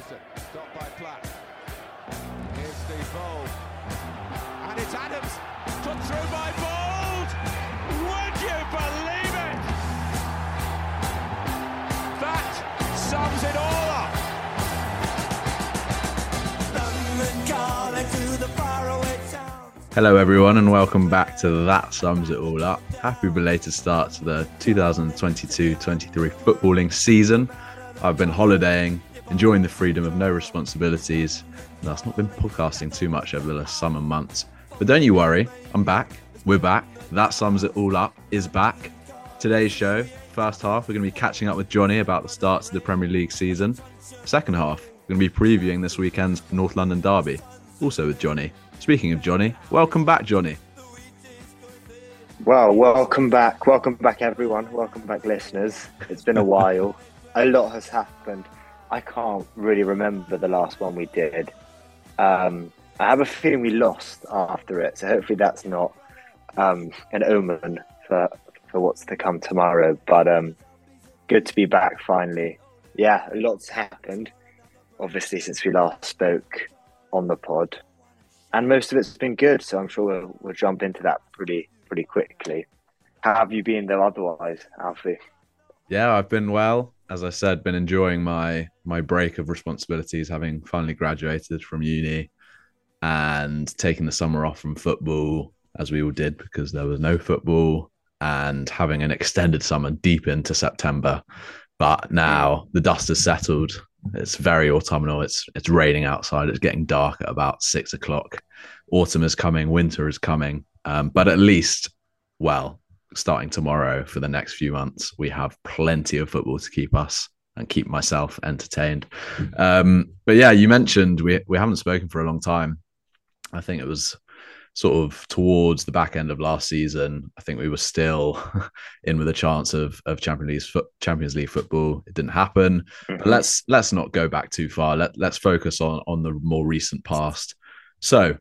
By. Here's Steve Bould. And it's Adams, through by Bould! Would you believe it? That sums it all up. Hello, everyone, and welcome back to That Sums It All Up. Happy belated start to the 2022 23 footballing season. I've been holidaying, enjoying the freedom of no responsibilities. That's not been podcasting too much over the last summer months. But don't you worry, I'm back. We're back. That Sums It All Up is back. Today's show, first half, we're going to be catching up with Johnny about the starts of the Premier League season. Second half, we're going to be previewing this weekend's North London Derby, also with Johnny. Speaking of Johnny, welcome back, Johnny. Well, welcome back. Welcome back, everyone. Welcome back, listeners. It's been a while. a lot has happened. I can't really remember the last one we did. Um, I have a feeling we lost after it, so hopefully that's not um, an omen for for what's to come tomorrow. But um, good to be back finally. Yeah, a lot's happened, obviously, since we last spoke on the pod and most of it's been good. So I'm sure we'll, we'll jump into that pretty pretty quickly. How have you been though? Otherwise, Alfie? Yeah, I've been well. As I said, been enjoying my my break of responsibilities, having finally graduated from uni, and taking the summer off from football, as we all did because there was no football, and having an extended summer deep into September. But now the dust has settled it's very autumnal. It's it's raining outside. It's getting dark at about six o'clock. Autumn is coming. Winter is coming. Um, but at least, well, starting tomorrow for the next few months, we have plenty of football to keep us and keep myself entertained. Um, but yeah, you mentioned we we haven't spoken for a long time. I think it was sort of towards the back end of last season, I think we were still in with a chance of of Champions League Champions League football. It didn't happen. Mm-hmm. But let's let's not go back too far. Let let's focus on on the more recent past. So,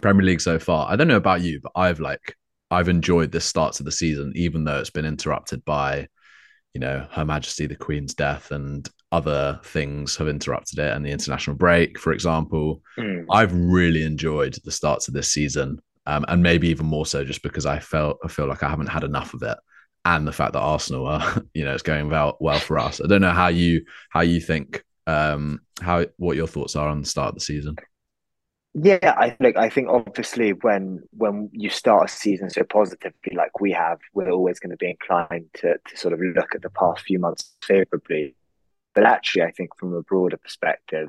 Premier League so far. I don't know about you, but I've like I've enjoyed this start to the season, even though it's been interrupted by, you know, Her Majesty the Queen's death and other things have interrupted it and the international break, for example. Mm. I've really enjoyed the starts of this season. Um, and maybe even more so just because I felt I feel like I haven't had enough of it. And the fact that Arsenal are, you know, it's going well well for us. I don't know how you how you think um how what your thoughts are on the start of the season. Yeah, I think I think obviously when when you start a season so positively like we have, we're always going to be inclined to to sort of look at the past few months favorably. But actually, I think from a broader perspective,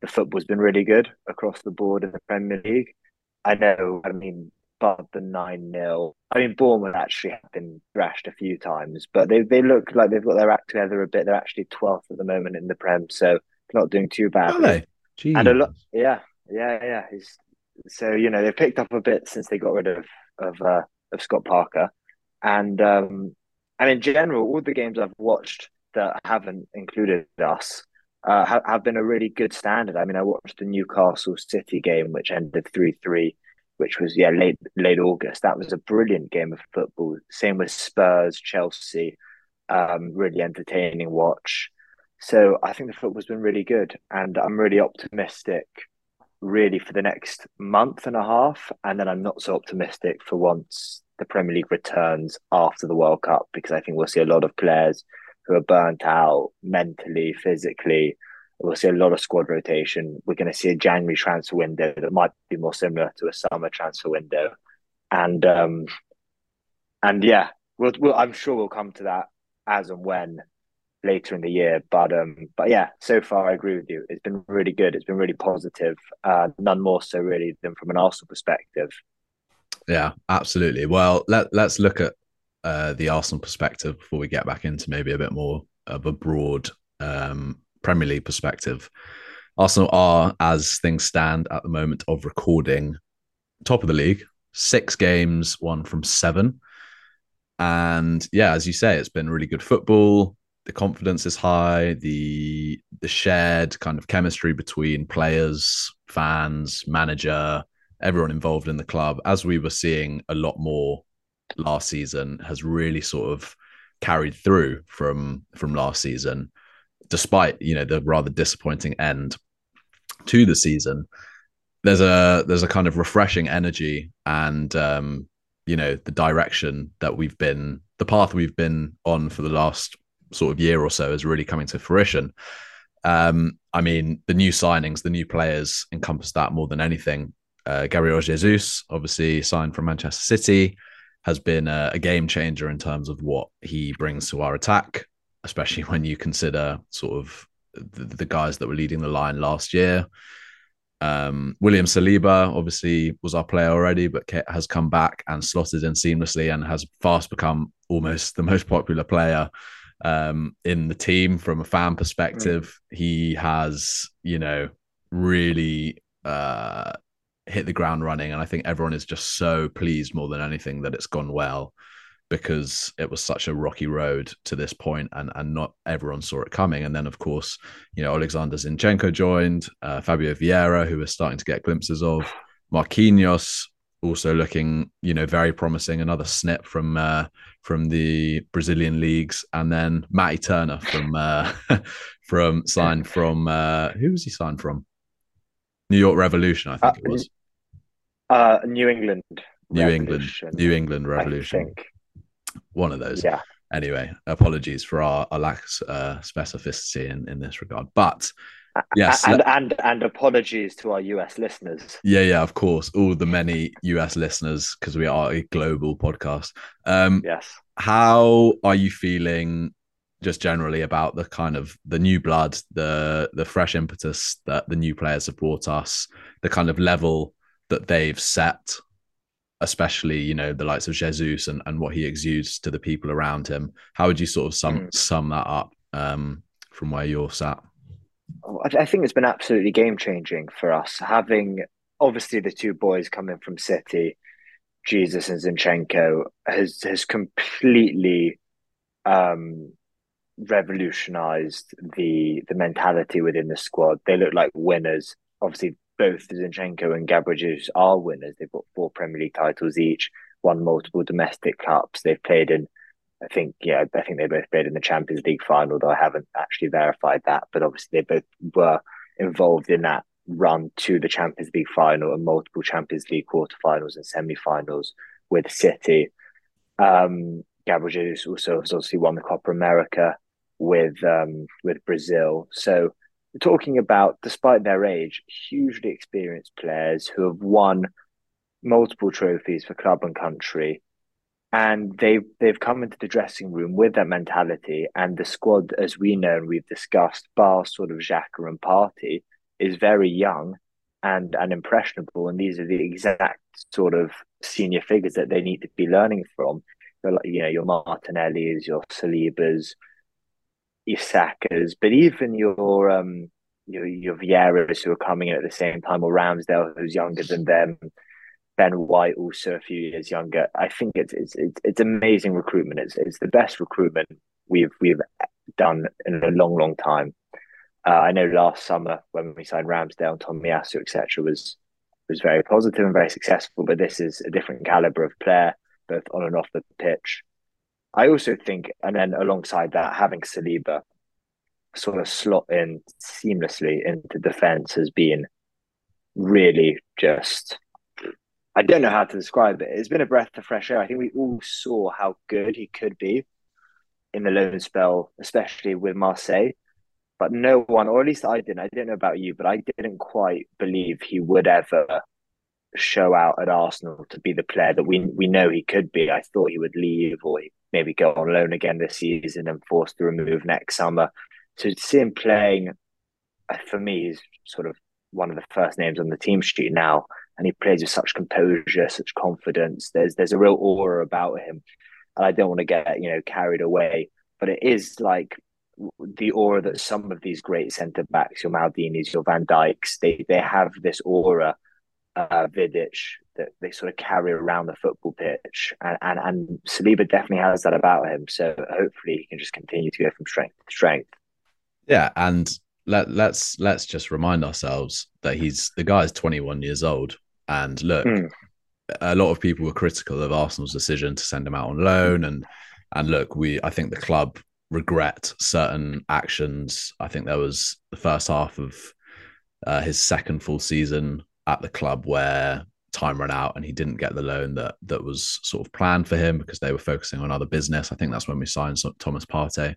the football's been really good across the board in the Premier League. I know, I mean, but the 9 0. I mean, Bournemouth actually have been thrashed a few times, but they, they look like they've got their act together a bit. They're actually 12th at the moment in the Prem, so not doing too badly. Jeez. And a lot, yeah, yeah, yeah. He's, so, you know, they've picked up a bit since they got rid of, of, uh, of Scott Parker. And, um, and in general, all the games I've watched that haven't included us uh, have, have been a really good standard. I mean, I watched the Newcastle City game, which ended three three, which was yeah late late August. That was a brilliant game of football. Same with Spurs, Chelsea, um, really entertaining watch. So I think the football's been really good, and I'm really optimistic, really for the next month and a half, and then I'm not so optimistic for once the Premier League returns after the World Cup because I think we'll see a lot of players who are burnt out mentally, physically. We'll see a lot of squad rotation. We're going to see a January transfer window that might be more similar to a summer transfer window, and um, and yeah, we'll, we'll, I'm sure we'll come to that as and when later in the year. But um, but yeah, so far I agree with you. It's been really good. It's been really positive. Uh, none more so really than from an Arsenal perspective. Yeah, absolutely. Well, let let's look at uh, the Arsenal perspective before we get back into maybe a bit more of a broad um, Premier League perspective. Arsenal are, as things stand at the moment of recording, top of the league, six games, one from seven. And yeah, as you say, it's been really good football. The confidence is high. The the shared kind of chemistry between players, fans, manager, everyone involved in the club, as we were seeing a lot more last season has really sort of carried through from from last season. despite you know the rather disappointing end to the season, there's a there's a kind of refreshing energy and um, you know the direction that we've been the path we've been on for the last sort of year or so is really coming to fruition. Um, I mean, the new signings, the new players encompass that more than anything. Uh, Gabriel Jesus, obviously signed from Manchester City, has been a, a, game changer in terms of what he brings to our attack, especially when you consider sort of the, the guys that were leading the line last year. Um, William Saliba obviously was our player already, but has come back and slotted in seamlessly and has fast become almost the most popular player um, in the team from a fan perspective. Mm. He has, you know, really uh, hit the ground running, and I think everyone is just so pleased more than anything that it's gone well because it was such a rocky road to this point and and not everyone saw it coming and then of course you know Alexander Zinchenko joined uh, Fabio Vieira who we're starting to get glimpses of Marquinhos also looking you know very promising another snip from uh, from the Brazilian leagues and then Matty Turner from uh, from signed from uh, who was he signed from New York Revolution I think it was uh, New England New England New England Revolution I think. one of those. Yeah. Anyway, apologies for our, our lack of uh, specificity in, in this regard. But yes, and, and and apologies to our US listeners. Yeah, yeah, of course, all the many US listeners because we are a global podcast. Um, yes. How are you feeling, just generally, about the kind of the new blood, the the fresh impetus that the new players have brought us, the kind of level that they've set especially you know the likes of Jesus and, and what he exudes to the people around him. How would you sort of sum mm. sum that up um, from where you're sat? I think it's been absolutely game changing for us having obviously the two boys coming from City, Jesus and Zinchenko has has completely um, revolutionized the the mentality within the squad. They look like winners. Obviously, both Zinchenko and Gabriel are winners. They've got four Premier League titles each, won multiple domestic cups. They've played in, I think, yeah, I think they both played in the Champions League final, though I haven't actually verified that. But obviously, they both were involved in that run to the Champions League final and multiple Champions League quarterfinals and semi-finals with City. Um, Gabriel Jesus also has obviously won the Copa America with um, with Brazil. So talking about, despite their age, hugely experienced players who have won multiple trophies for club and country. And they've they've come into the dressing room with that mentality, and the squad, as we know and we've discussed, bar sort of Xhaka and Partey, is very young and and impressionable, and these are the exact sort of senior figures that they need to be learning from. You know, your Martinelli's, your Salibas, your Sakas, but even your um your your Vieiras who are coming in at the same time, or Ramsdale who's younger than them, Ben White also a few years younger. I think it's it's it's, it's amazing recruitment. It's it's the best recruitment we've we've done in a long long time. Uh, I know last summer when we signed Ramsdale, Tomiyasu, etc., was was very positive and very successful. But this is a different caliber of player, both on and off the pitch. I also think, and then alongside that, having Saliba sort of slot in seamlessly into defense has been really just. I don't know how to describe it. It's been a breath of fresh air. I think we all saw how good he could be in the loan spell, especially with Marseille. But no one, or at least I didn't, I didn't know about you, but I didn't quite believe he would ever show out at Arsenal to be the player that we we know he could be. I thought he would leave or maybe go on loan again this season and forced to remove next summer. So to see him playing, uh, for me, he's sort of one of the first names on the team sheet now, and he plays with such composure, such confidence. There's there's a real aura about him, and I don't want to get you know carried away, but it is like the aura that some of these great centre backs, your Maldinis, your Van Dijks, they they have this aura uh, Vidic that they sort of carry around the football pitch, and, and and Saliba definitely has that about him. So hopefully he can just continue to go from strength to strength. Yeah, and let let's let's just remind ourselves that he's the guy is 21 years old, and look, mm. a lot of people were critical of Arsenal's decision to send him out on loan, and and look, we I think the club regret certain actions. I think there was the first half of uh, his second full season at the club where time ran out and he didn't get the loan that that was sort of planned for him because they were focusing on other business. I think that's when we signed Thomas Partey,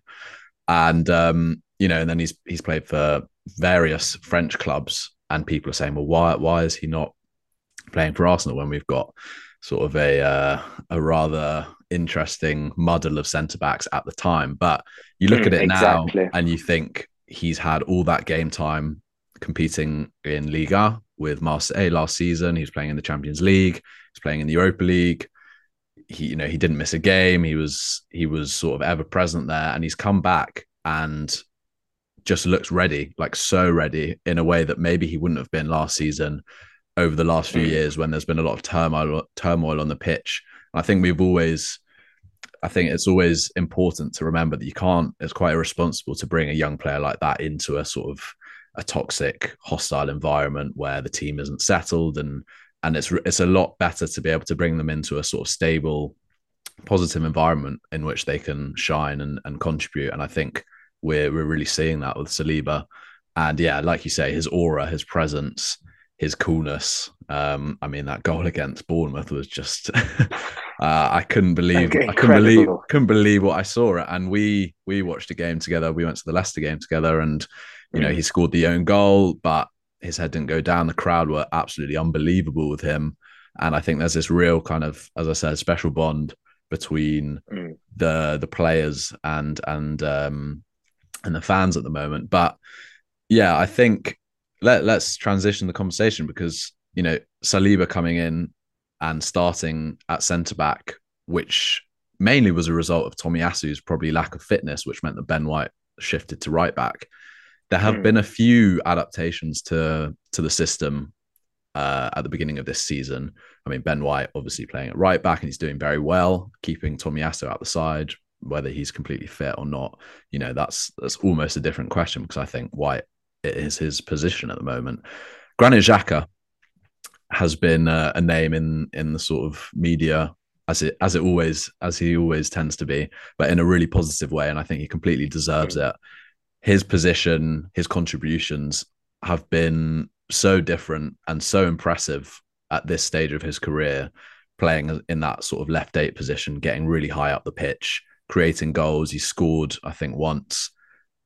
and um, you know, and then he's he's played for various French clubs, and people are saying, well, why why is he not playing for Arsenal when we've got sort of a uh, a rather interesting muddle of centre backs at the time. But you look mm, at it exactly. now and you think he's had all that game time competing in Liga with Marseille last season. He's playing in the Champions League. He's playing in the Europa League. He, you know, he didn't miss a game. He was he was sort of ever present there, and he's come back and just looks ready, like so ready in a way that maybe he wouldn't have been last season. Over the last few mm. years, when there's been a lot of turmoil turmoil on the pitch, I think we've always I think it's always important to remember that you can't, it's quite irresponsible to bring a young player like that into a sort of a toxic, hostile environment where the team isn't settled and and it's it's a lot better to be able to bring them into a sort of stable, positive environment in which they can shine and, and contribute. And I think we're we're really seeing that with Saliba. And yeah, like you say, his aura, his presence, his coolness. Um, I mean, that goal against Bournemouth was just uh, I couldn't believe I couldn't believe couldn't believe what I saw. And we we watched a game together. We went to the Leicester game together, and you know, he scored the own goal, but his head didn't go down. The crowd were absolutely unbelievable with him. And I think there's this real kind of, as I said, special bond between mm. the the players and and um and the fans at the moment. But yeah, I think let let's transition the conversation because you know Saliba coming in and starting at centre back, which mainly was a result of Tomiyasu's probably lack of fitness, which meant that Ben White shifted to right back. There have mm. been a few adaptations to to the system uh, at the beginning of this season. I mean, Ben White obviously playing at right back and he's doing very well, keeping Tommy Tomiyasu out the side. Whether he's completely fit or not, you know, that's that's almost a different question because I think White is his position at the moment. Granit Xhaka has been uh, a name in in the sort of media as it as it always as he always tends to be, but in a really positive way, and I think he completely deserves it his position, his contributions have been so different and so impressive at this stage of his career, playing in that sort of left eight position, getting really high up the pitch, creating goals. He scored, I think, once.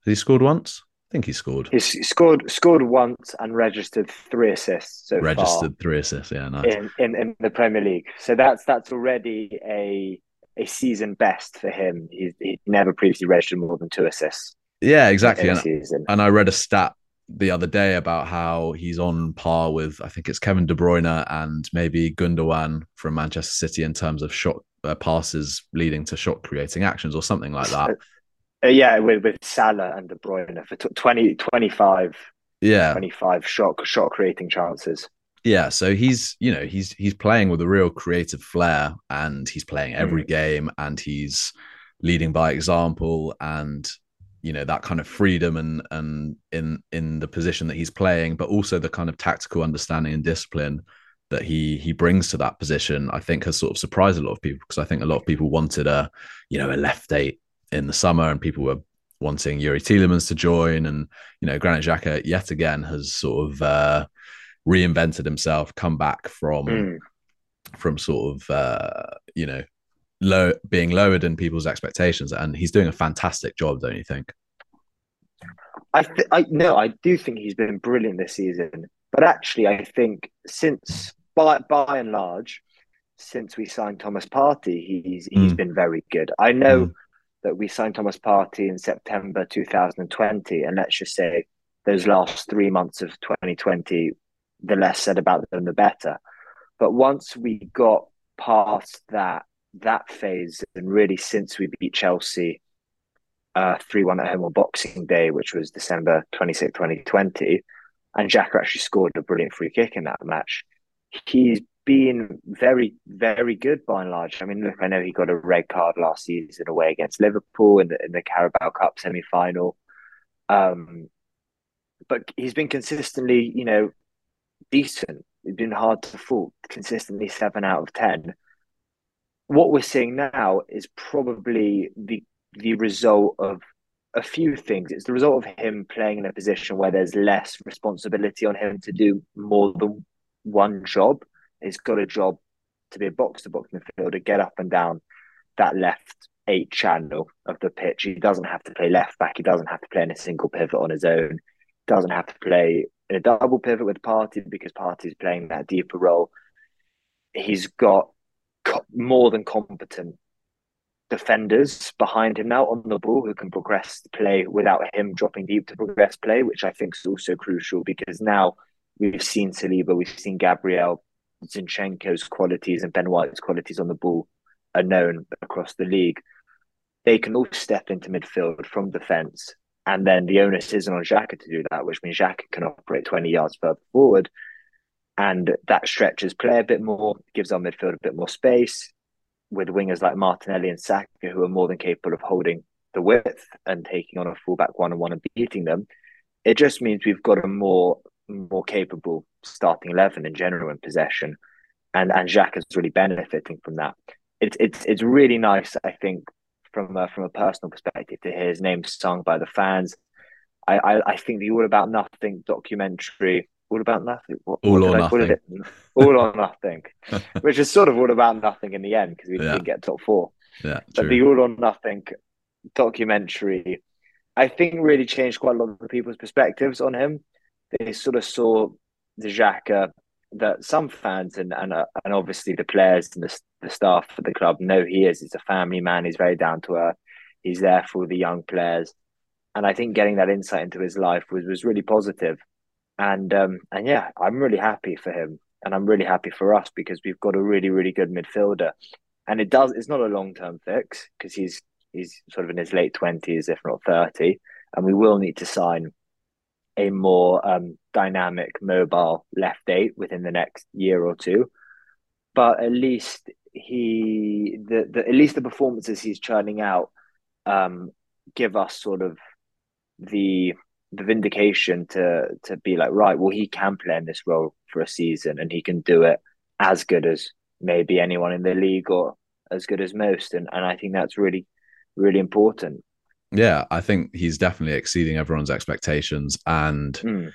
Has he scored once? I think he scored. He scored scored once and registered three assists so registered three assists, yeah, nice. In, in, in the Premier League. So that's that's already a a season best for him. He's he never previously registered more than two assists. Yeah, exactly. And, and, I read a stat the other day about how he's on par with I think it's Kevin De Bruyne and maybe Gundogan from Manchester City in terms of shot uh, passes leading to shot creating actions or something like that. Uh, yeah, with, with Salah and De Bruyne for 20, 25, yeah, 25 shot shot creating chances. Yeah, so he's you know he's he's playing with a real creative flair and he's playing every mm. game and he's leading by example and you know that kind of freedom and and in in the position that he's playing but also the kind of tactical understanding and discipline that he he brings to that position i think has sort of surprised a lot of people because i think a lot of people wanted a you know a left eight in the summer and people were wanting Youri Tielemans to join and you know Granit Xhaka yet again has sort of uh, reinvented himself come back from mm. from sort of uh, you know low being lowered in people's expectations, and he's doing a fantastic job, don't you think? I th- I no, I do think he's been brilliant this season. But actually, I think since by by and large, since we signed Thomas Partey, he's he's mm. been very good. I know mm. That we signed Thomas Partey in September 2020, and let's just say those last three months of 2020, the less said about them, the better. But once we got past that that phase and really since we beat Chelsea uh, 3 1 at home on Boxing Day, which was December 26, 2020, and Xhaka actually scored a brilliant free kick in that match. He's been very, very good by and large. I mean, look, I know he got a red card last season away against Liverpool in the, in the Carabao Cup semi final. Um, but he's been consistently, you know, decent. He's been hard to fault, consistently seven out of 10 what we're seeing now is probably the the result of a few things. It's the result of him playing in a position where there's less responsibility on him to do more than one job. He's got a job to be a box to box midfielder, get up and down that left eight channel of the pitch. He doesn't have to play left back. He doesn't have to play in a single pivot on his own. Doesn't have to play in a double pivot with Partey because Partey's playing that deeper role. He's got more than competent defenders behind him now on the ball who can progress play without him dropping deep to progress play, which I think is also crucial because now we've seen Saliba, we've seen Gabriel, Zinchenko's qualities and Ben White's qualities on the ball are known across the league. They can all step into midfield from defence, and then the onus isn't on Xhaka to do that, which means Xhaka can operate 20 yards further forward. And that stretches play a bit more, gives our midfield a bit more space with wingers like Martinelli and Saka, who are more than capable of holding the width and taking on a fullback one on one and beating them. It just means we've got a more more capable starting eleven in general in possession, and and Xhaka is really benefiting from that. It's it's it's really nice, I think, from a, from a personal perspective, to hear his name sung by the fans. I, I, I think the All About Nothing documentary, All About Nothing, what, all what or nothing, All or Nothing, which is sort of all about nothing in the end because we yeah. didn't get top four. Yeah, but the All or Nothing documentary, I think, really changed quite a lot of people's perspectives on him they sort of saw Xhaka that some fans and and, uh, and obviously the players and the, the staff for the club know he is. He's a family man. He's very down to earth. He's there for the young players, and I think getting that insight into his life was was really positive. And um and yeah, I'm really happy for him, and I'm really happy for us because we've got a really really good midfielder, and it does. It's not a long term fix because he's he's sort of in his late twenties, if not thirty, and we will need to sign a more um, dynamic, mobile left eight within the next year or two. But at least he, the, the at least the performances he's churning out, um, give us sort of the the vindication to to be like, right, well, he can play in this role for a season, and he can do it as good as maybe anyone in the league or as good as most, and and I think that's really really important. Yeah, I think he's definitely exceeding everyone's expectations, and mm.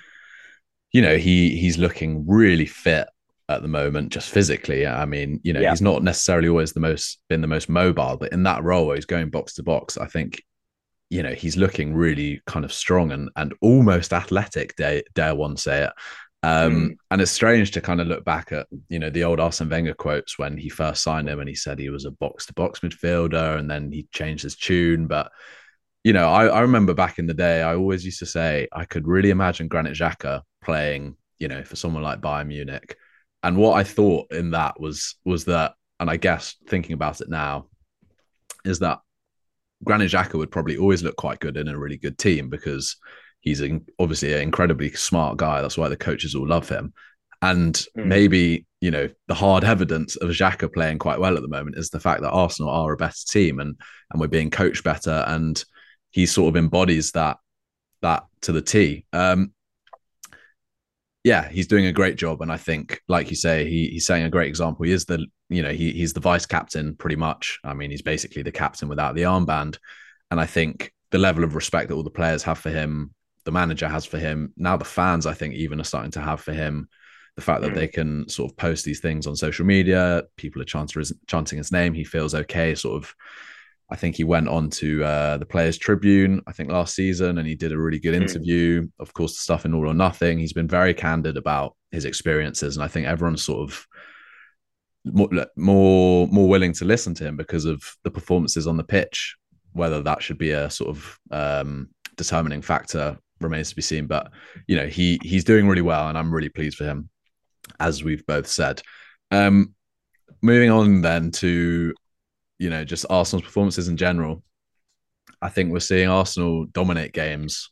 you know he he's looking really fit at the moment, just physically. I mean, you know, yeah. he's not necessarily always the most been the most mobile, but in that role where he's going box to box, I think you know he's looking really kind of strong and and almost athletic. Dare dare one say it. Um, mm. And it's strange to kind of look back at you know the old Arsene Wenger quotes when he first signed him, and he said he was a box to box midfielder, and then he changed his tune, but you know, I, I remember back in the day, I always used to say I could really imagine Granit Xhaka playing, you know, for someone like Bayern Munich. And what I thought in that was was that, and I guess thinking about it now, is that Granit Xhaka would probably always look quite good in a really good team because he's an, obviously an incredibly smart guy. That's why the coaches all love him. And mm. maybe, you know, the hard evidence of Xhaka playing quite well at the moment is the fact that Arsenal are a better team and and we're being coached better. And he sort of embodies that that to the T. Um, yeah, he's doing a great job, and I think, like you say, he, he's setting a great example. He is the, you know, he, he's the vice captain pretty much. I mean, he's basically the captain without the armband, and I think the level of respect that all the players have for him, the manager has for him, now the fans, I think, even are starting to have for him. The fact that mm. they can sort of post these things on social media, people are chanting his, chanting his name. He feels okay, sort of I think he went on to uh, the Players Tribune, I think last season, and he did a really good hmm. interview. Mm. Of course, the stuff in All or Nothing. He's been very candid about his experiences, and I think everyone's sort of more more, more willing to listen to him because of the performances on the pitch. Whether that should be a sort of um, determining factor remains to be seen. But you know, he he's doing really well, and I'm really pleased for him, as we've both said. Um, moving on then to you know, just Arsenal's performances in general, I think we're seeing Arsenal dominate games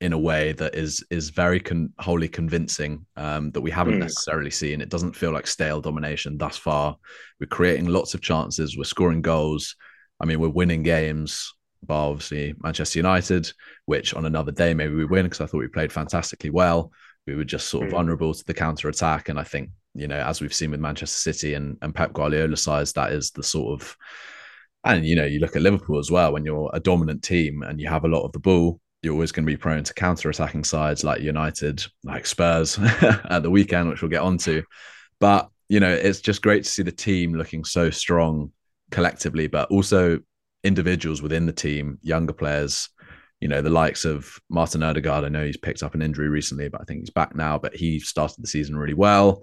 in a way that is is very con- wholly convincing um, that we haven't mm. necessarily seen. It doesn't feel like stale domination thus far. We're creating lots of chances. We're scoring goals. I mean, we're winning games. Bar obviously Manchester United, which on another day maybe we win because I thought we played fantastically well. We were just sort of mm. vulnerable to the counter attack, and I think you know, as we've seen with Manchester City and, and Pep Guardiola size, that is the sort of And you know, you look at Liverpool as well. When you're a dominant team and you have a lot of the ball, you're always going to be prone to counter-attacking sides like United, like Spurs at the weekend, which we'll get onto. But you know, it's just great to see the team looking so strong collectively, but also individuals within the team, younger players. You know, the likes of Martin Odegaard. I know he's picked up an injury recently, but I think he's back now. But he started the season really well.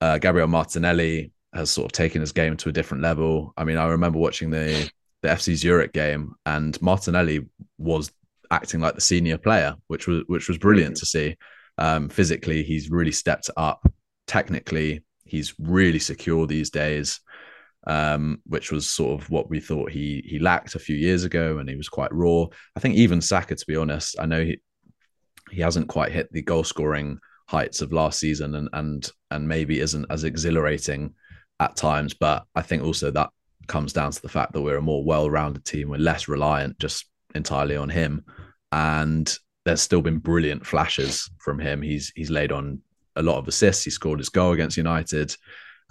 Uh, Gabriel Martinelli has sort of taken his game to a different level. I mean, I remember watching the the FC Zurich game, and Martinelli was acting like the senior player, which was which was brilliant to see. Um, physically, he's really stepped up. Technically, he's really secure these days, um, which was sort of what we thought he he lacked a few years ago, and he was quite raw. I think even Saka, to be honest, I know he he hasn't quite hit the goal scoring heights of last season, and and and maybe isn't as exhilarating at times. But I think also that comes down to the fact that we're a more well-rounded team. We're less reliant just entirely on him, and there's still been brilliant flashes from him. He's he's laid on a lot of assists. He scored his goal against United.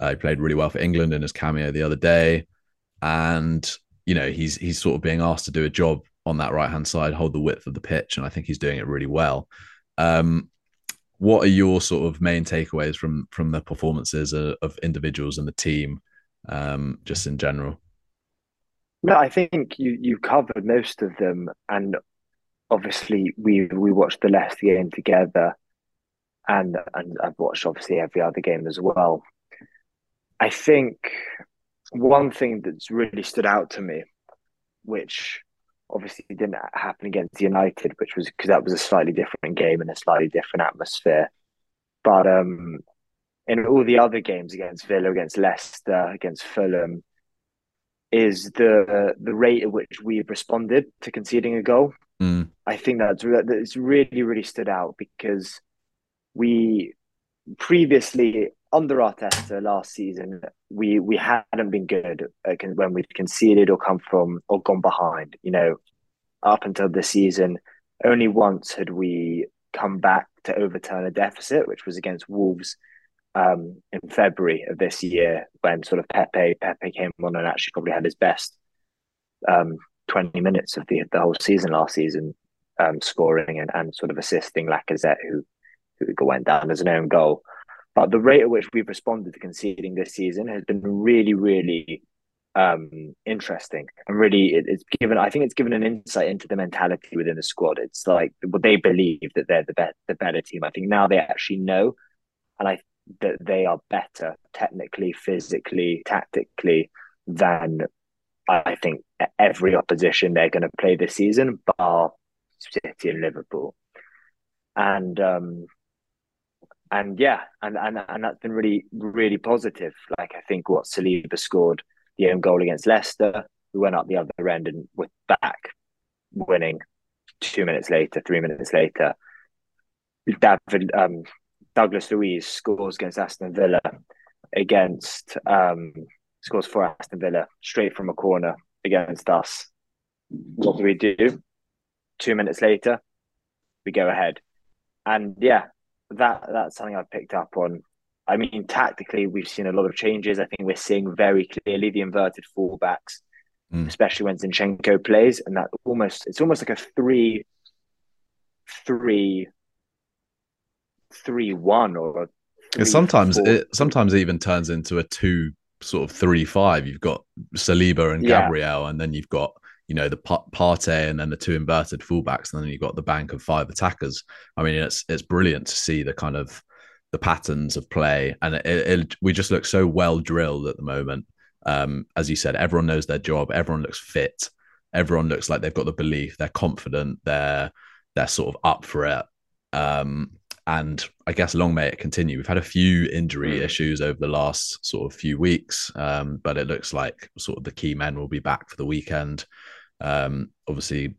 Uh, he played really well for England in his cameo the other day, and you know he's he's sort of being asked to do a job on that right hand side, hold the width of the pitch, and I think he's doing it really well. Um, what are your sort of main takeaways from from the performances of, of individuals and the team, um, just in general? No, I think you you covered most of them, and obviously we we watched the Leicester game together, and and I've watched obviously every other game as well. I think one thing that's really stood out to me, which obviously it didn't happen against United, which was because that was a slightly different game and a slightly different atmosphere. But um, in all the other games against Villa, against Leicester, against Fulham, is the the rate at which we've responded to conceding a goal. Mm. I think that's that's really really stood out because we previously under Arteta last season, we we hadn't been good when we've conceded or come from or gone behind. You know, up until this season, only once had we come back to overturn a deficit, which was against Wolves um, in February of this year, when sort of Pepe Pepe came on and actually probably had his best um, twenty minutes of the the whole season last season, um, scoring and, and sort of assisting Lacazette, who who went down as an own goal. The rate at which we've responded to conceding this season has been really, really um, interesting and really it, it's given. I think it's given an insight into the mentality within the squad. It's like well, they believe that they're the better, the better team. I think now they actually know, and I that they are better technically, physically, tactically than I think every opposition they're going to play this season, bar City and Liverpool. And um, and yeah, and, and and that's been really really positive. Like I think what Saliba scored the own goal against Leicester, we went up the other end and were back winning two minutes later, three minutes later. David um, Douglas Luiz scores against Aston Villa against um, scores for Aston Villa straight from a corner against us. What do we do? Two minutes later, we go ahead. And yeah, that that's something I've picked up on. I mean, tactically, we've seen a lot of changes. I think we're seeing very clearly the inverted fullbacks, mm. especially when Zinchenko plays, and that almost it's almost like a three, three, three one or. Three, sometimes four. it sometimes it even turns into a two sort of three five. You've got Saliba and Gabriel, yeah. and then you've got you know the Partey and then the two inverted fullbacks, and then you've got the bank of five attackers. I mean, it's it's brilliant to see the kind of the patterns of play, and it, it, we just look so well drilled at the moment. Um, as you said, everyone knows their job. Everyone looks fit. Everyone looks like they've got the belief. They're confident. They're they're sort of up for it. Um, and I guess long may it continue. We've had a few injury mm. issues over the last sort of few weeks, um, but it looks like sort of the key men will be back for the weekend. Um, obviously,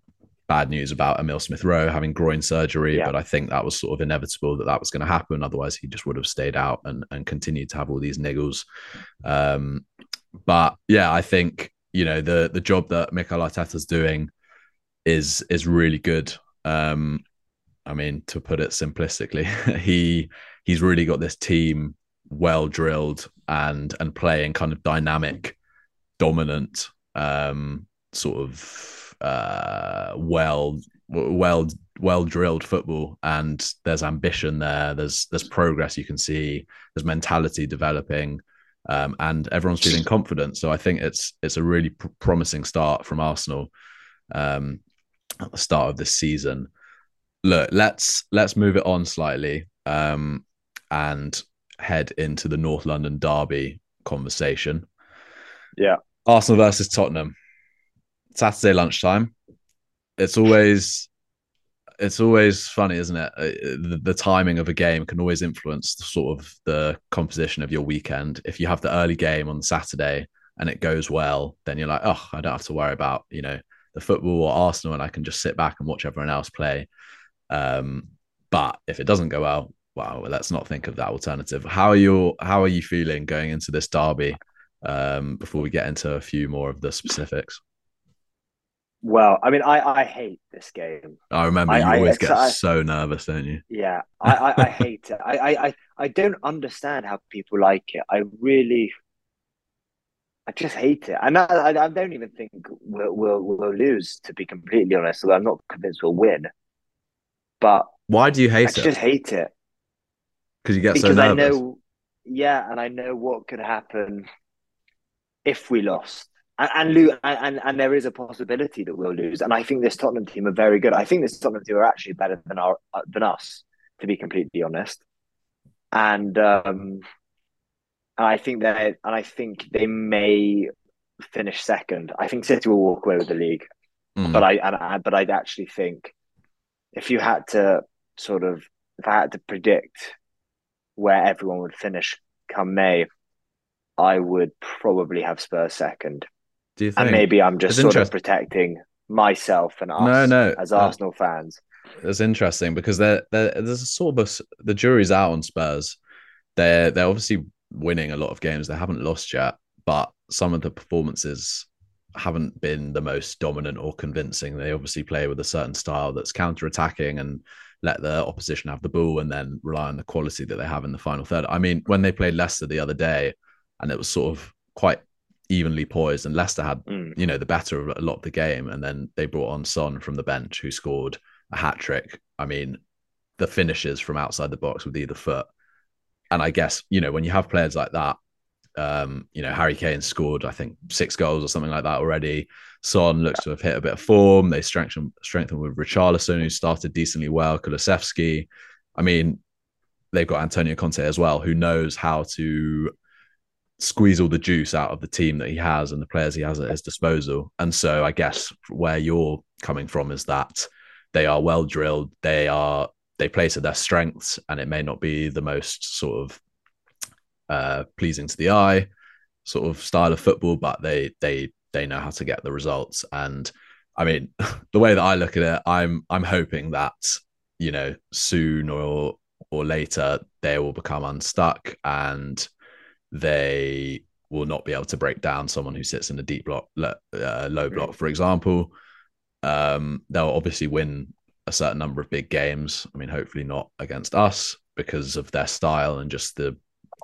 bad news about Emil Smith Rowe having groin surgery, yeah. but I think that was sort of inevitable that that was going to happen. Otherwise, he just would have stayed out and, and continued to have all these niggles. Um, but yeah, I think you know the the job that Mikel Arteta's doing is is really good. Um, I mean, to put it simplistically, he he's really got this team well drilled and and playing kind of dynamic, dominant um, sort of uh, well well well drilled football and there's ambition there. There's there's progress you can see. There's mentality developing um, and everyone's feeling confident. So i think it's it's a really pr- promising start from arsenal um, at the start of this season. Look let's let's move it on slightly um, and head into the north london derby conversation. Yeah. Arsenal versus tottenham saturday lunchtime it's always it's always funny, isn't it? Uh, the, the, timing of a game can always influence the, sort of the composition of your weekend. If you have the early game on Saturday and it goes well, then you're like, oh, I don't have to worry about you know the football or Arsenal, and I can just sit back and watch everyone else play. Um, but if it doesn't go well, well, let's not think of that alternative. How are you? How are you feeling going into this derby? Um, before we get into a few more of the specifics. Well, I mean, I, I hate this game. I remember you I, always I, get I, so nervous, don't you? Yeah, I, I, I hate it. I, I, I don't understand how people like it. I really, I just hate it, and I, I, don't even think we'll, we'll we'll lose. To be completely honest, Although I'm not convinced we'll win. But why do you hate I it? I just hate it because you get because so nervous. I know, yeah, and I know what could happen if we lost and and, and and there is a possibility that we'll lose. And I think this Tottenham team are very good. I think this Tottenham team are actually better than our uh, than us, to be completely honest. And um, and I think that and I think they may finish second. I think City will walk away with the league, mm. but I and I, but I'd actually think if you had to sort of if I had to predict where everyone would finish come May, I would probably have Spurs second. Do you think? And maybe I'm just it's sort of protecting myself and us no, no. as Arsenal uh, fans. It's interesting because they're, they're, there's a sort of a, the jury's out on Spurs. They're they're obviously winning a lot of games. They haven't lost yet, but some of the performances haven't been the most dominant or convincing. They obviously play with a certain style that's counter-attacking and let the opposition have the ball and then rely on the quality that they have in the final third. I mean, when they played Leicester the other day, and it was sort of quite evenly poised, and Leicester had mm. you know the better of a lot of the game, and then they brought on Son from the bench who scored a hat trick. I mean, the finishes from outside the box with either foot, and I guess you know when you have players like that, um, you know Harry Kane scored I think six goals or something like that already. Son looks to have hit a bit of form. They strengthened strengthened with Richarlison, who started decently well. Kulusevski. I mean, they've got Antonio Conte as well, who knows how to squeeze all the juice out of the team that he has and the players he has at his disposal. And so I guess where you're coming from is that they are well drilled, they are they play to their strengths, and it may not be the most sort of uh, pleasing to the eye sort of style of football, but they they they know how to get the results. And I mean, the way that I look at it, I'm I'm hoping that you know soon or or later they will become unstuck and they will not be able to break down someone who sits in a deep block, uh, low block, for example. Um, they'll obviously win a certain number of big games. I mean, hopefully not against us because of their style and just the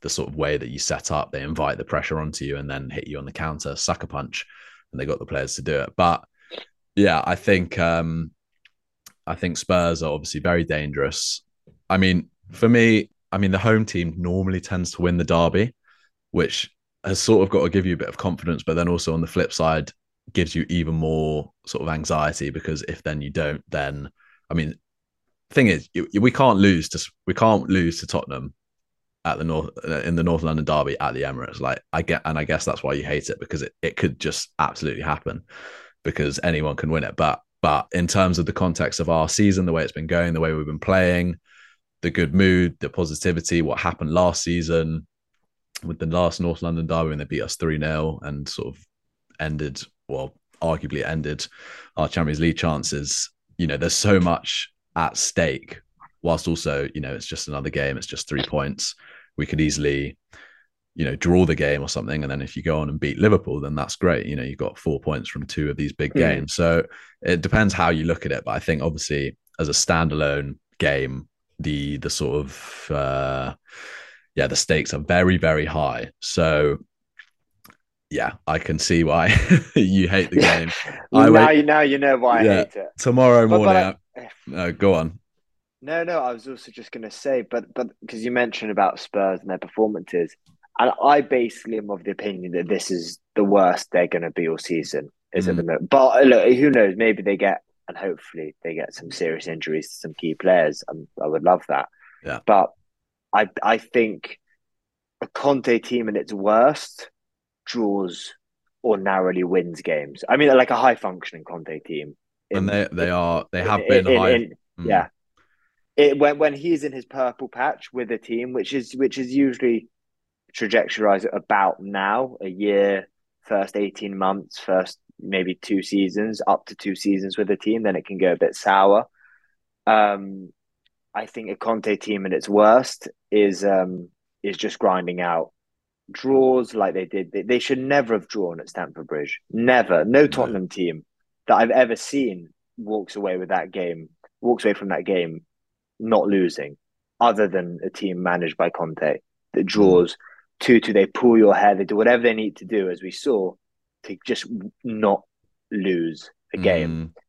the sort of way that you set up. They invite the pressure onto you and then hit you on the counter, sucker punch, and they got the players to do it. But yeah, I think um, I think Spurs are obviously very dangerous. I mean, for me, I mean the home team normally tends to win the derby which has sort of got to give you a bit of confidence, but then also on the flip side, gives you even more sort of anxiety because if then you don't, then I mean, thing is, you, we can't lose to we can't lose to Tottenham at the north in the North London derby at the Emirates. Like I get, and I guess that's why you hate it because it, it could just absolutely happen because anyone can win it. But but in terms of the context of our season, the way it's been going, the way we've been playing, the good mood, the positivity, what happened last season, with the last North London derby when they beat us 3 0 and sort of ended, well, arguably ended our Champions League chances. You know, there's so much at stake, whilst also, you know, it's just another game, it's just three points. We could easily, you know, draw the game or something. And then if you go on and beat Liverpool, then that's great. You know, you've got four points from two of these big mm. games. So it depends how you look at it. But I think obviously as a standalone game, the the sort of uh yeah, the stakes are very, very high. So yeah, I can see why you hate the game. now, wait, you, now you know why yeah, I hate it. Tomorrow morning. But, but I, no, go on. No, no, I was also just going to say, but but because you mentioned about Spurs and their performances, and I basically am of the opinion that this is the worst they're going to be all season. Is mm. at the moment, but look, who knows? Maybe they get and hopefully they get some serious injuries to some key players. and I would love that. Yeah, but I I think a Conte team in its worst draws or narrowly wins games. I mean, like a high functioning Conte team. In, and they they are they have in, been in, high. Mm. Yeah, it, when when he's in his purple patch with a team, which is which is usually trajectorized about now, a year, first eighteen months, first maybe two seasons, up to two seasons with a team, then it can go a bit sour. Um, I think a Conte team at its worst is um, is just grinding out draws like they did. They, they should never have drawn at Stamford Bridge. Never. No Tottenham no. team that I've ever seen walks away with that game, walks away from that game not losing, other than a team managed by Conte that draws two two. They pull your hair. They do whatever they need to do, as we saw, to just not lose a game. Mm.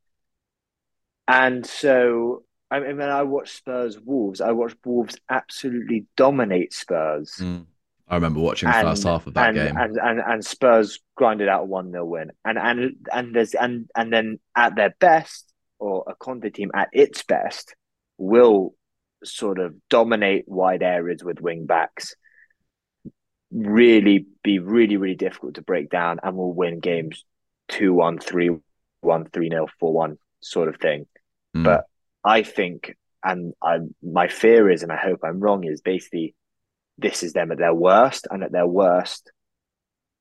And so, I mean, when I watched Spurs Wolves, I watched Wolves absolutely dominate Spurs. Mm. I remember watching the and, first half of that and, game, and, and and Spurs grinded out a one 0 win, and and and there's and and then at their best, or a Conte team at its best, will sort of dominate wide areas with wing backs, really be really, really difficult to break down and will win games 2 1, 3 1, 3 0, 4 1 sort of thing. Mm. But I think, and I, my fear is, and I hope I'm wrong, is basically this is them at their worst, and at their worst,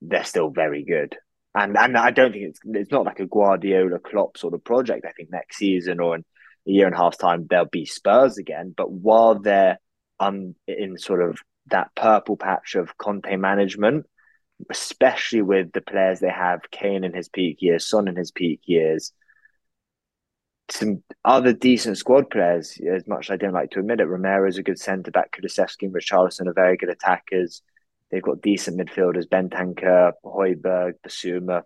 they're still very good. And and I don't think it's it's not like a Guardiola Klopp sort of project. I think next season or in a year and a half's time they'll be Spurs again. But while they're um, in sort of that purple patch of Conte management, especially with the players they have, Kane in his peak years, Son in his peak years, some other decent squad players, as much as I don't like to admit it. Romero's a good centre back, Kulusevski and Richarlison are very good attackers. They've got decent midfielders, Bentancur, Højbjerg, Bissouma.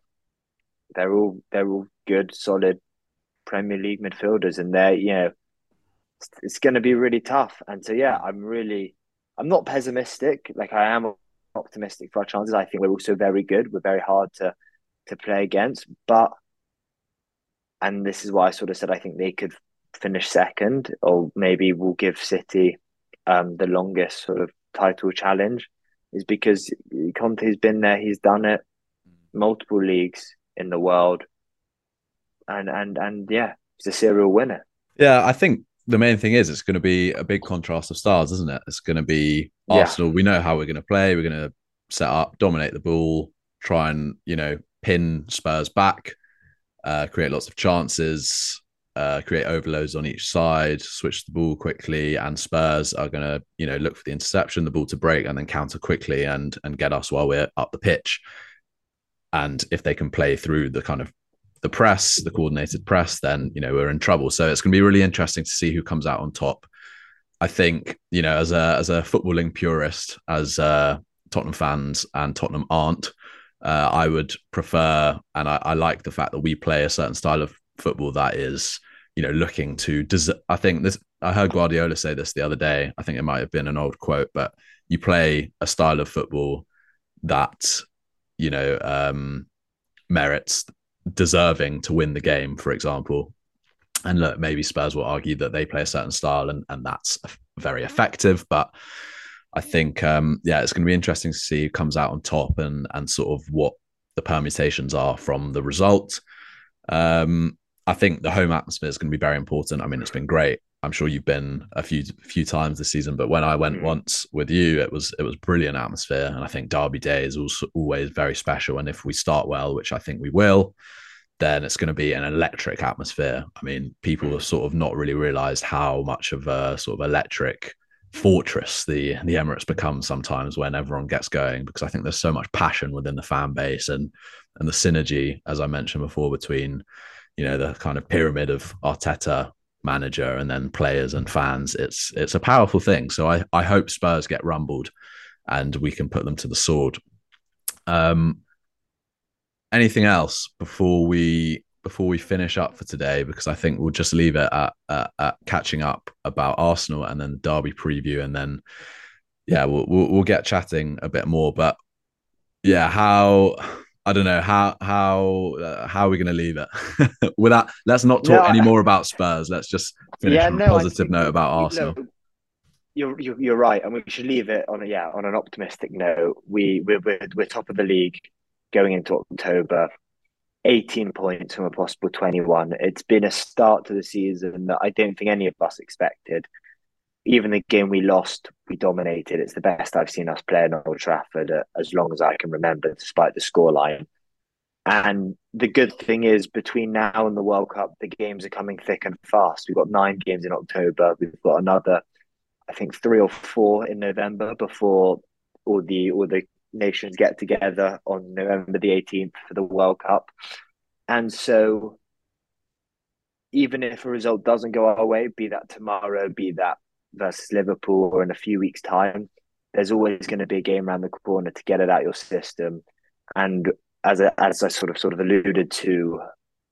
They're all they're all good, solid Premier League midfielders, and they're you know it's, it's going to be really tough. And so yeah, I'm really I'm not pessimistic. Like I am optimistic for our chances. I think we're also very good. We're very hard to to play against, but and this is why I sort of said I think they could finish second, or maybe we'll give City um, the longest sort of title challenge, is because Conte's been there, he's done it, multiple leagues in the world and and and yeah, he's a serial winner. Yeah, I think the main thing is it's going to be a big contrast of styles, isn't it? It's going to be Arsenal. Yeah. We know how we're going to play. We're going to set up, dominate the ball, try and you know pin Spurs back, uh, create lots of chances, uh, create overloads on each side, switch the ball quickly, and Spurs are going to you know look for the interception, the ball to break, and then counter quickly and and get us while we're up the pitch. And if they can play through the kind of the press, the coordinated press, then you know we're in trouble. So it's going to be really interesting to see who comes out on top. I think you know as a as a footballing purist, as uh, Tottenham fans and Tottenham aren't, uh, I would prefer, and I, I, like the fact that we play a certain style of football that is you know looking to. Des- I think this. I heard Guardiola say this the other day. I think it might have been an old quote, but you play a style of football that you know um, merits deserving to win the game, for example. And look, maybe Spurs will argue that they play a certain style and, and that's very effective. But I think, um, yeah, it's going to be interesting to see who comes out on top and and sort of what the permutations are from the result. Um, I think the home atmosphere is going to be very important. I mean, it's been great. I'm sure you've been a few few times this season, but when I went mm. once with you, it was it was brilliant atmosphere, and I think Derby Day is also always very special. And if we start well, which I think we will, then it's going to be an electric atmosphere. I mean, people have sort of not really realised how much of a sort of electric fortress the the Emirates become sometimes when everyone gets going, because I think there's so much passion within the fan base and and the synergy, as I mentioned before, between you know the kind of pyramid of Arteta manager and then players and fans. It's it's a powerful thing. So i i hope spurs get rumbled and we can put them to the sword. Um anything else before we before we finish up for today? Because I think we'll just leave it at, at, at catching up about Arsenal and then the derby preview, and then yeah, we'll, we'll, we'll get chatting a bit more. But yeah, how I don't know how how uh, how are we going to leave it without. Let's not talk no, any more about Spurs. Let's just finish yeah, on no, a positive note about Arsenal. No, you're, you're, you're right, and we should leave it on a yeah on an optimistic note. We we're, we're, we're top of the league going into October. 18 points from a possible 21. It's been a start to the season that I don't think any of us expected. Even the game we lost, we dominated. It's the best I've seen us play in Old Trafford uh, as long as I can remember, despite the scoreline. And the good thing is, between now and the World Cup, the games are coming thick and fast. We've got nine games in October. We've got another I think three or four in November before all the all the nations get together on November the 18th for the World Cup. And so even if a result doesn't go our way, be that tomorrow, be that versus Liverpool or in a few weeks' time, there's always going to be a game around the corner to get it out your system. And as I, as I sort of sort of alluded to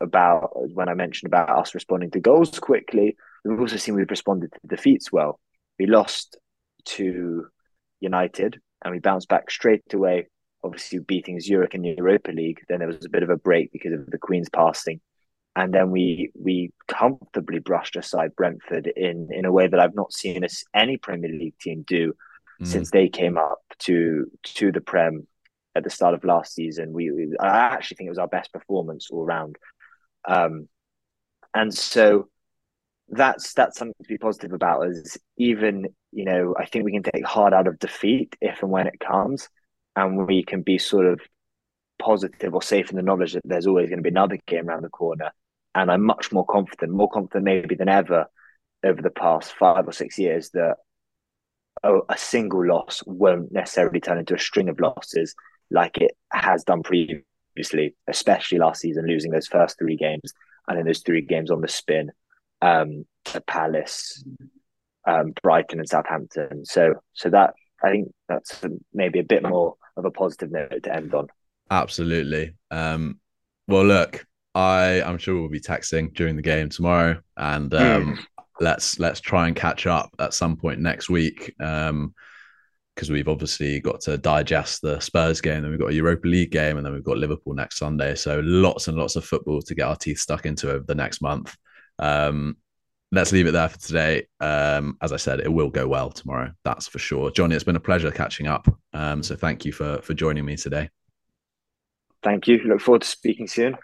about when I mentioned about us responding to goals quickly, we've also seen we've responded to defeats well we lost to United and we bounced back straight away. Obviously, beating Zurich in the Europa League. Then there was a bit of a break because of the Queen's passing, and then we we comfortably brushed aside Brentford in in a way that I've not seen us, any Premier League team do mm. since they came up to to the Prem at the start of last season. We, we I actually think it was our best performance all round, um, and so that's that's something to be positive about. Is even you know I think we can take heart out of defeat if and when it comes, and we can be sort of positive or safe in the knowledge that there's always going to be another game around the corner. And I'm much more confident, more confident maybe than ever over the past five or six years that a, a single loss won't necessarily turn into a string of losses like it has done previously, especially last season, losing those first three games and then those three games on the spin um, Palace, um, Brighton, and Southampton. So, so that I think that's maybe a bit more of a positive note to end on. Absolutely. Um, well, look, I I'm sure we'll be texting during the game tomorrow, and um, mm. let's let's try and catch up at some point next week. Um, because we've obviously got to digest the Spurs game, then we've got a Europa League game, and then we've got Liverpool next Sunday. So lots and lots of football to get our teeth stuck into over the next month. Um, let's leave it there for today. Um, as I said, it will go well tomorrow. That's for sure. Johnny, it's been a pleasure catching up. Um, so thank you for for joining me today. Thank you. Look forward to speaking soon.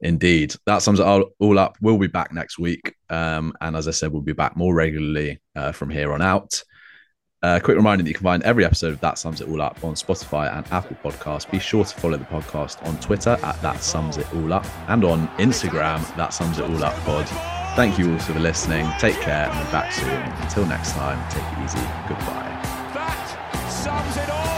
Indeed. That sums it all, all up. We'll be back next week. Um, and as I said, we'll be back more regularly uh, from here on out. A uh, quick reminder that you can find every episode of That Sums It All Up on Spotify and Apple Podcasts. Be sure to follow the podcast on Twitter at That Sums It All Up and on Instagram, That Sums It All Up Pod. Thank you all for listening. Take care and be back soon. Until next time, take it easy. Goodbye. That sums it all